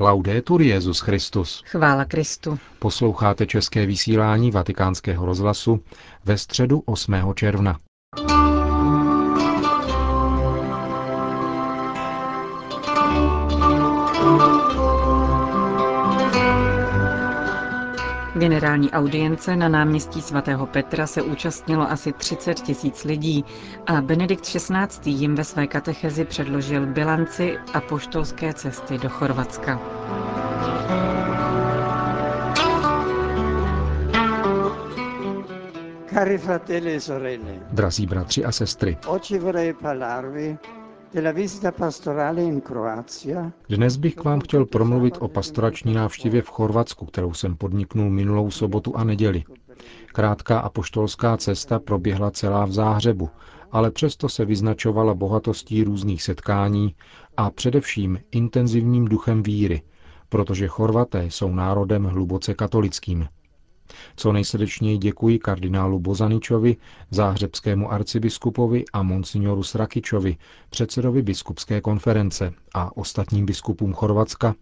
Laudetur Jezus Christus. Chvála Kristu. Posloucháte české vysílání Vatikánského rozhlasu ve středu 8. června. Generální audience na náměstí svatého Petra se účastnilo asi 30 tisíc lidí a Benedikt XVI. jim ve své katechezi předložil bilanci a poštolské cesty do Chorvatska. Cari fratelli e sorelle. Drazí bratři a sestry. Dnes bych k vám chtěl promluvit o pastorační návštěvě v Chorvatsku, kterou jsem podniknul minulou sobotu a neděli. Krátká apoštolská cesta proběhla celá v záhřebu, ale přesto se vyznačovala bohatostí různých setkání a především intenzivním duchem víry, protože Chorvaté jsou národem hluboce katolickým. Co nejsrdečněji děkuji kardinálu Bozaničovi, záhřebskému arcibiskupovi a monsignoru Srakičovi, předsedovi biskupské konference a ostatním biskupům Chorvatska,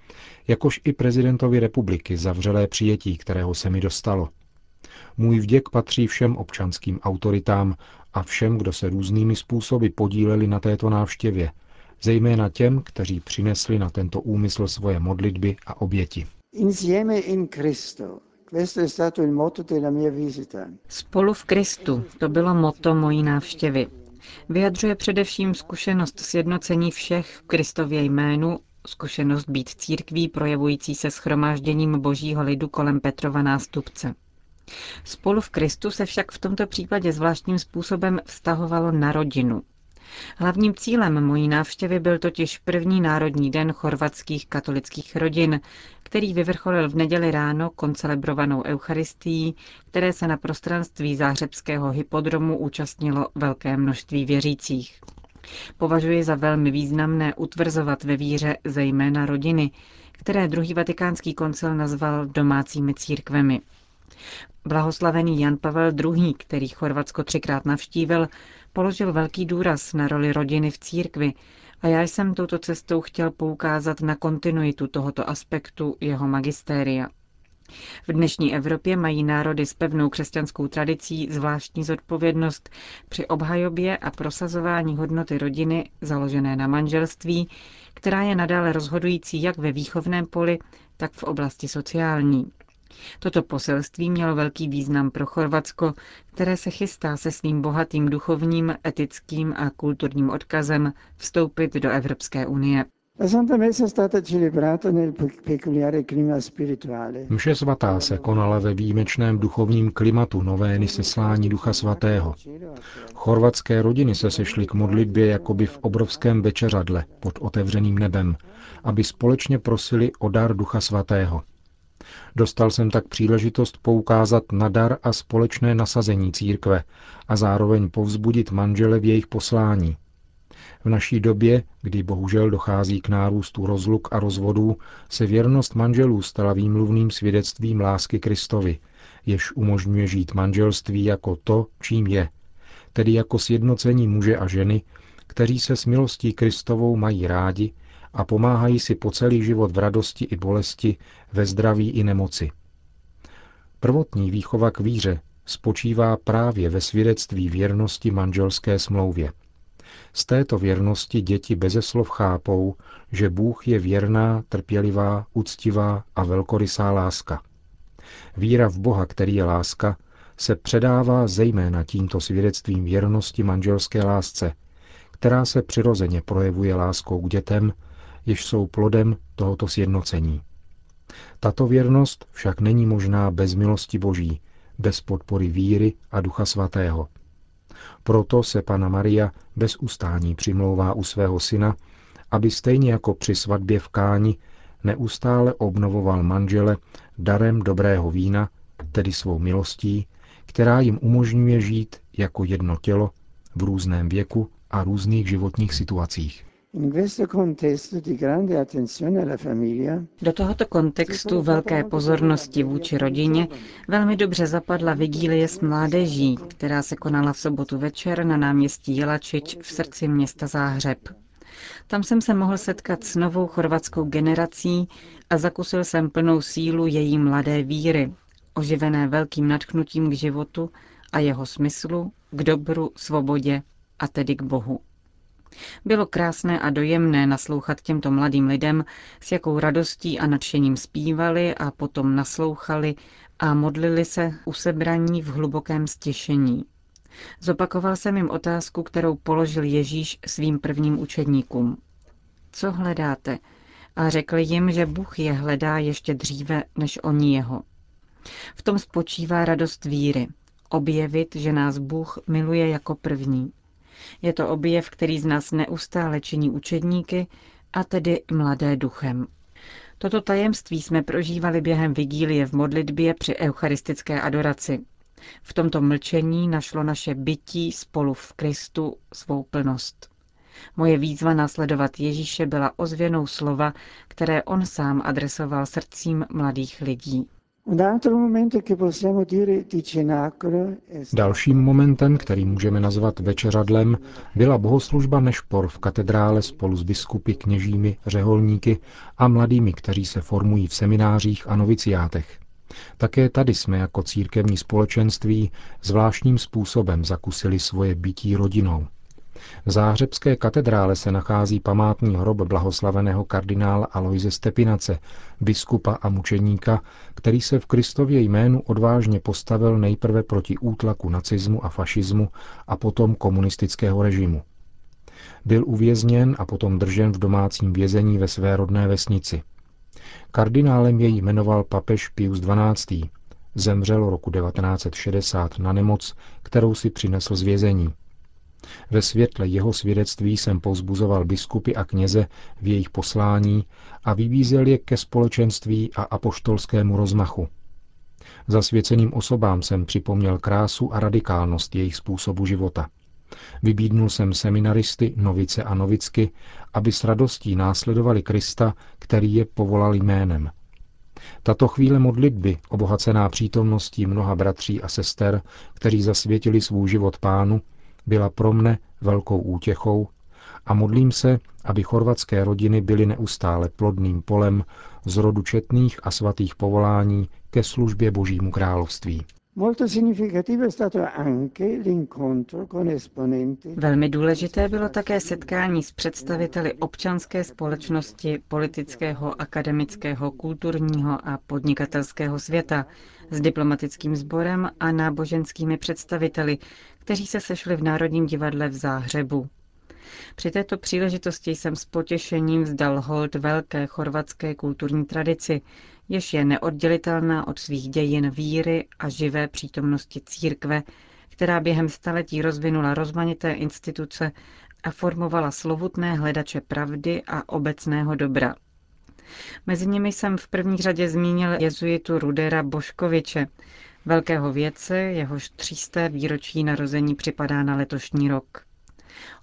jakož i prezidentovi republiky za vřelé přijetí, kterého se mi dostalo. Můj vděk patří všem občanským autoritám a všem, kdo se různými způsoby podíleli na této návštěvě, zejména těm, kteří přinesli na tento úmysl svoje modlitby a oběti. Insieme in Cristo Spolu v Kristu, to bylo moto mojí návštěvy. Vyjadřuje především zkušenost sjednocení všech v Kristově jménu, zkušenost být církví projevující se schromážděním božího lidu kolem Petrova nástupce. Spolu v Kristu se však v tomto případě zvláštním způsobem vztahovalo na rodinu. Hlavním cílem mojí návštěvy byl totiž první národní den chorvatských katolických rodin, který vyvrcholil v neděli ráno koncelebrovanou eucharistií, které se na prostranství záhřebského hypodromu účastnilo velké množství věřících. Považuji za velmi významné utvrzovat ve víře zejména rodiny, které druhý vatikánský koncil nazval domácími církvemi. Blahoslavený Jan Pavel II., který Chorvatsko třikrát navštívil, položil velký důraz na roli rodiny v církvi a já jsem touto cestou chtěl poukázat na kontinuitu tohoto aspektu jeho magistéria. V dnešní Evropě mají národy s pevnou křesťanskou tradicí zvláštní zodpovědnost při obhajobě a prosazování hodnoty rodiny založené na manželství, která je nadále rozhodující jak ve výchovném poli, tak v oblasti sociální. Toto poselství mělo velký význam pro Chorvatsko, které se chystá se svým bohatým duchovním, etickým a kulturním odkazem vstoupit do Evropské unie. Mše svatá se konala ve výjimečném duchovním klimatu novény seslání Ducha Svatého. Chorvatské rodiny se sešly k modlitbě jakoby v obrovském večeřadle pod otevřeným nebem, aby společně prosili o dar Ducha Svatého. Dostal jsem tak příležitost poukázat na dar a společné nasazení církve a zároveň povzbudit manžele v jejich poslání. V naší době, kdy bohužel dochází k nárůstu rozluk a rozvodů, se věrnost manželů stala výmluvným svědectvím lásky Kristovi, jež umožňuje žít manželství jako to, čím je, tedy jako sjednocení muže a ženy, kteří se s milostí Kristovou mají rádi a pomáhají si po celý život v radosti i bolesti, ve zdraví i nemoci. Prvotní výchova k víře spočívá právě ve svědectví věrnosti manželské smlouvě. Z této věrnosti děti bezeslov chápou, že Bůh je věrná, trpělivá, úctivá a velkorysá láska. Víra v Boha, který je láska, se předává zejména tímto svědectvím věrnosti manželské lásce, která se přirozeně projevuje láskou k dětem, jež jsou plodem tohoto sjednocení. Tato věrnost však není možná bez milosti Boží, bez podpory víry a Ducha Svatého. Proto se Pana Maria bez ustání přimlouvá u svého syna, aby stejně jako při svatbě v Káni neustále obnovoval manžele darem dobrého vína, tedy svou milostí, která jim umožňuje žít jako jedno tělo v různém věku a různých životních situacích. Do tohoto kontextu velké pozornosti vůči rodině velmi dobře zapadla vigílie s mládeží, která se konala v sobotu večer na náměstí Jelačič v srdci města Záhřeb. Tam jsem se mohl setkat s novou chorvatskou generací a zakusil jsem plnou sílu její mladé víry, oživené velkým nadchnutím k životu a jeho smyslu, k dobru, svobodě a tedy k Bohu. Bylo krásné a dojemné naslouchat těmto mladým lidem, s jakou radostí a nadšením zpívali a potom naslouchali a modlili se usebraní v hlubokém stěšení. Zopakoval jsem jim otázku, kterou položil Ježíš svým prvním učedníkům. Co hledáte? A řekl jim, že Bůh je hledá ještě dříve, než oni jeho. V tom spočívá radost víry. Objevit, že nás Bůh miluje jako první. Je to objev, který z nás neustále činí učedníky, a tedy mladé duchem. Toto tajemství jsme prožívali během vigílie v modlitbě při eucharistické adoraci. V tomto mlčení našlo naše bytí spolu v Kristu svou plnost. Moje výzva následovat Ježíše byla ozvěnou slova, které on sám adresoval srdcím mladých lidí. Dalším momentem, který můžeme nazvat večeřadlem, byla bohoslužba Nešpor v katedrále spolu s biskupy, kněžími, řeholníky a mladými, kteří se formují v seminářích a noviciátech. Také tady jsme jako církevní společenství zvláštním způsobem zakusili svoje bytí rodinou. V Záhřebské katedrále se nachází památný hrob blahoslaveného kardinála Aloise Stepinace, biskupa a mučeníka, který se v Kristově jménu odvážně postavil nejprve proti útlaku nacismu a fašismu a potom komunistického režimu. Byl uvězněn a potom držen v domácím vězení ve své rodné vesnici. Kardinálem jej jmenoval papež Pius XII. Zemřel roku 1960 na nemoc, kterou si přinesl z vězení. Ve světle jeho svědectví jsem povzbuzoval biskupy a kněze v jejich poslání a vybízel je ke společenství a apoštolskému rozmachu. Zasvěceným osobám jsem připomněl krásu a radikálnost jejich způsobu života. Vybídnul jsem seminaristy, novice a novicky, aby s radostí následovali Krista, který je povolal jménem. Tato chvíle modlitby, obohacená přítomností mnoha bratří a sester, kteří zasvětili svůj život pánu, byla pro mne velkou útěchou a modlím se, aby chorvatské rodiny byly neustále plodným polem z rodu četných a svatých povolání ke službě Božímu království. Velmi důležité bylo také setkání s představiteli občanské společnosti, politického, akademického, kulturního a podnikatelského světa, s diplomatickým sborem a náboženskými představiteli, kteří se sešli v Národním divadle v Záhřebu. Při této příležitosti jsem s potěšením vzdal hold velké chorvatské kulturní tradici, jež je neoddělitelná od svých dějin víry a živé přítomnosti církve, která během staletí rozvinula rozmanité instituce a formovala slovutné hledače pravdy a obecného dobra. Mezi nimi jsem v první řadě zmínil jezuitu Rudera Boškoviče, velkého vědce, jehož třísté výročí narození připadá na letošní rok.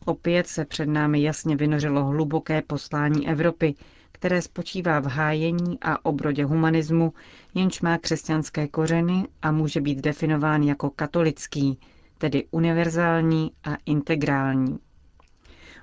Opět se před námi jasně vynořilo hluboké poslání Evropy, které spočívá v hájení a obrodě humanismu, jenž má křesťanské kořeny a může být definován jako katolický, tedy univerzální a integrální.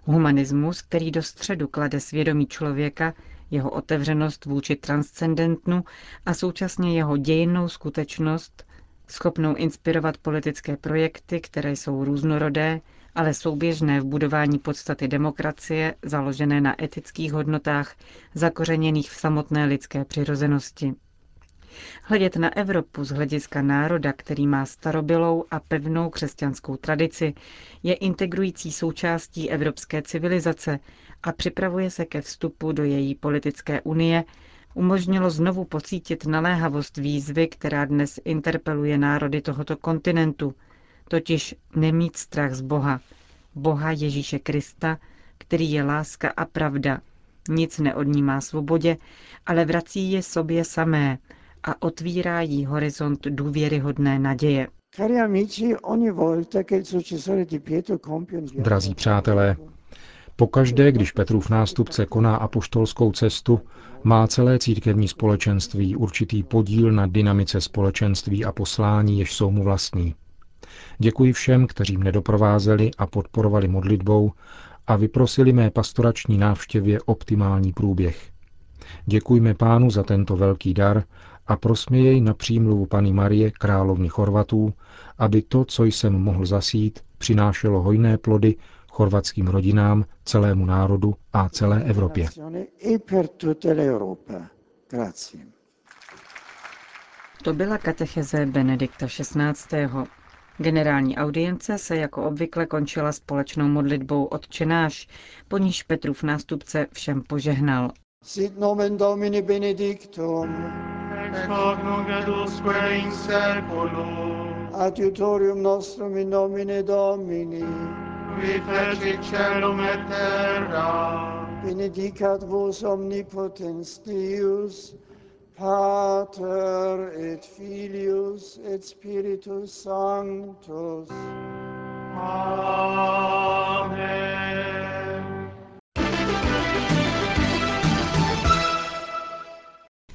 Humanismus, který do středu klade svědomí člověka, jeho otevřenost vůči transcendentnu a současně jeho dějinnou skutečnost, schopnou inspirovat politické projekty, které jsou různorodé, ale souběžné v budování podstaty demokracie, založené na etických hodnotách, zakořeněných v samotné lidské přirozenosti. Hledět na Evropu z hlediska národa, který má starobylou a pevnou křesťanskou tradici, je integrující součástí evropské civilizace a připravuje se ke vstupu do její politické unie, umožnilo znovu pocítit naléhavost výzvy, která dnes interpeluje národy tohoto kontinentu, totiž nemít strach z Boha, Boha Ježíše Krista, který je láska a pravda, nic neodnímá svobodě, ale vrací je sobě samé a otvírá jí horizont důvěryhodné naděje. Drazí přátelé, Pokaždé, když Petrův nástupce koná apoštolskou cestu, má celé církevní společenství určitý podíl na dynamice společenství a poslání, jež jsou mu vlastní. Děkuji všem, kteří mne doprovázeli a podporovali modlitbou a vyprosili mé pastorační návštěvě optimální průběh. Děkujme pánu za tento velký dar a prosme jej na přímluvu Pany Marie, královny Chorvatů, aby to, co jsem mohl zasít, přinášelo hojné plody chorvatským rodinám, celému národu a celé Evropě. To byla katecheze Benedikta XVI. Generální audience se jako obvykle končila společnou modlitbou odčenáš, po níž Petrův nástupce všem požehnal. Sit nomen Domini benedictum. Ex hoc nunc et usque in seculum. Adiutorium nostrum in nomine Domini. Qui fecit celum et terra. Benedicat vos omnipotens Deus, Pater et Filius et Spiritus Sanctus. Amen.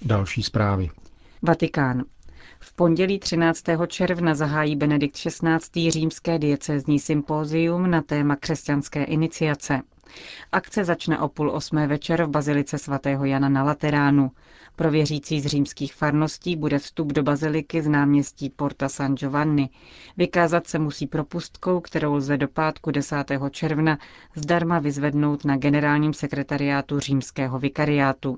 Další zprávy. Vatikán. V pondělí 13. června zahájí Benedikt XVI. římské diecézní sympózium na téma křesťanské iniciace. Akce začne o půl osmé večer v bazilice svatého Jana na Lateránu. Pro věřící z římských farností bude vstup do baziliky z náměstí Porta San Giovanni. Vykázat se musí propustkou, kterou lze do pátku 10. června zdarma vyzvednout na generálním sekretariátu římského vikariátu.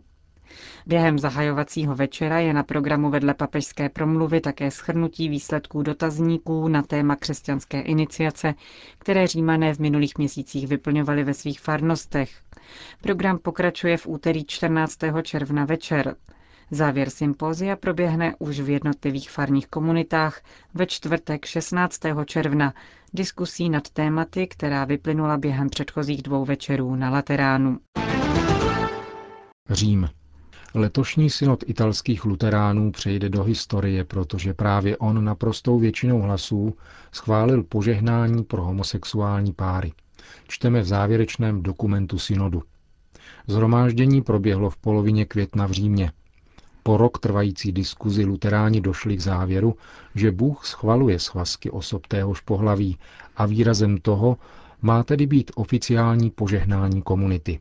Během zahajovacího večera je na programu vedle papežské promluvy také schrnutí výsledků dotazníků na téma křesťanské iniciace, které římané v minulých měsících vyplňovali ve svých farnostech. Program pokračuje v úterý 14. června večer. Závěr sympózia proběhne už v jednotlivých farních komunitách ve čtvrtek 16. června diskusí nad tématy, která vyplynula během předchozích dvou večerů na Lateránu. Řím. Letošní synod italských luteránů přejde do historie, protože právě on naprostou většinou hlasů schválil požehnání pro homosexuální páry. Čteme v závěrečném dokumentu synodu. Zhromáždění proběhlo v polovině května v Římě. Po rok trvající diskuzi luteráni došli k závěru, že Bůh schvaluje svazky osob téhož pohlaví a výrazem toho má tedy být oficiální požehnání komunity.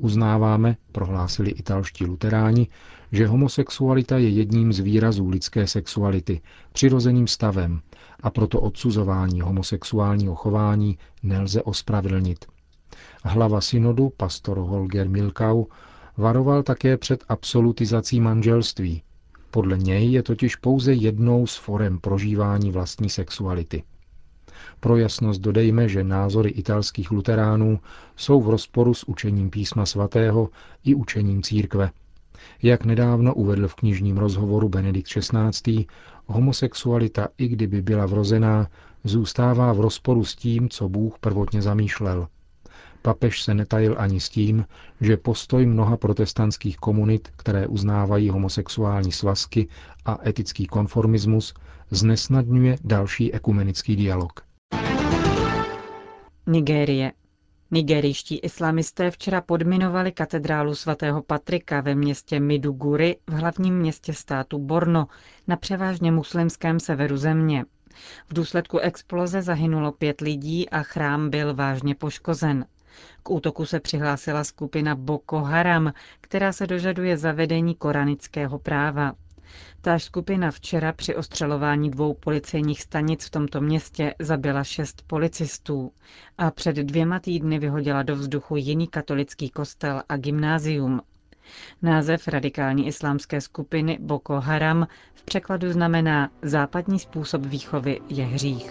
Uznáváme, prohlásili italští luteráni, že homosexualita je jedním z výrazů lidské sexuality, přirozeným stavem a proto odsuzování homosexuálního chování nelze ospravedlnit. Hlava synodu, pastor Holger Milkau, varoval také před absolutizací manželství. Podle něj je totiž pouze jednou z forem prožívání vlastní sexuality. Pro jasnost dodejme, že názory italských luteránů jsou v rozporu s učením písma svatého i učením církve. Jak nedávno uvedl v knižním rozhovoru Benedikt XVI., homosexualita, i kdyby byla vrozená, zůstává v rozporu s tím, co Bůh prvotně zamýšlel. Papež se netajil ani s tím, že postoj mnoha protestantských komunit, které uznávají homosexuální svazky a etický konformismus, znesnadňuje další ekumenický dialog. Nigérie. Nigerijští islamisté včera podminovali katedrálu svatého Patrika ve městě Miduguri v hlavním městě státu Borno na převážně muslimském severu země. V důsledku exploze zahynulo pět lidí a chrám byl vážně poškozen. K útoku se přihlásila skupina Boko Haram, která se dožaduje zavedení koranického práva. Táž skupina včera při ostřelování dvou policejních stanic v tomto městě zabila šest policistů a před dvěma týdny vyhodila do vzduchu jiný katolický kostel a gymnázium. Název radikální islámské skupiny Boko Haram v překladu znamená západní způsob výchovy je hřích.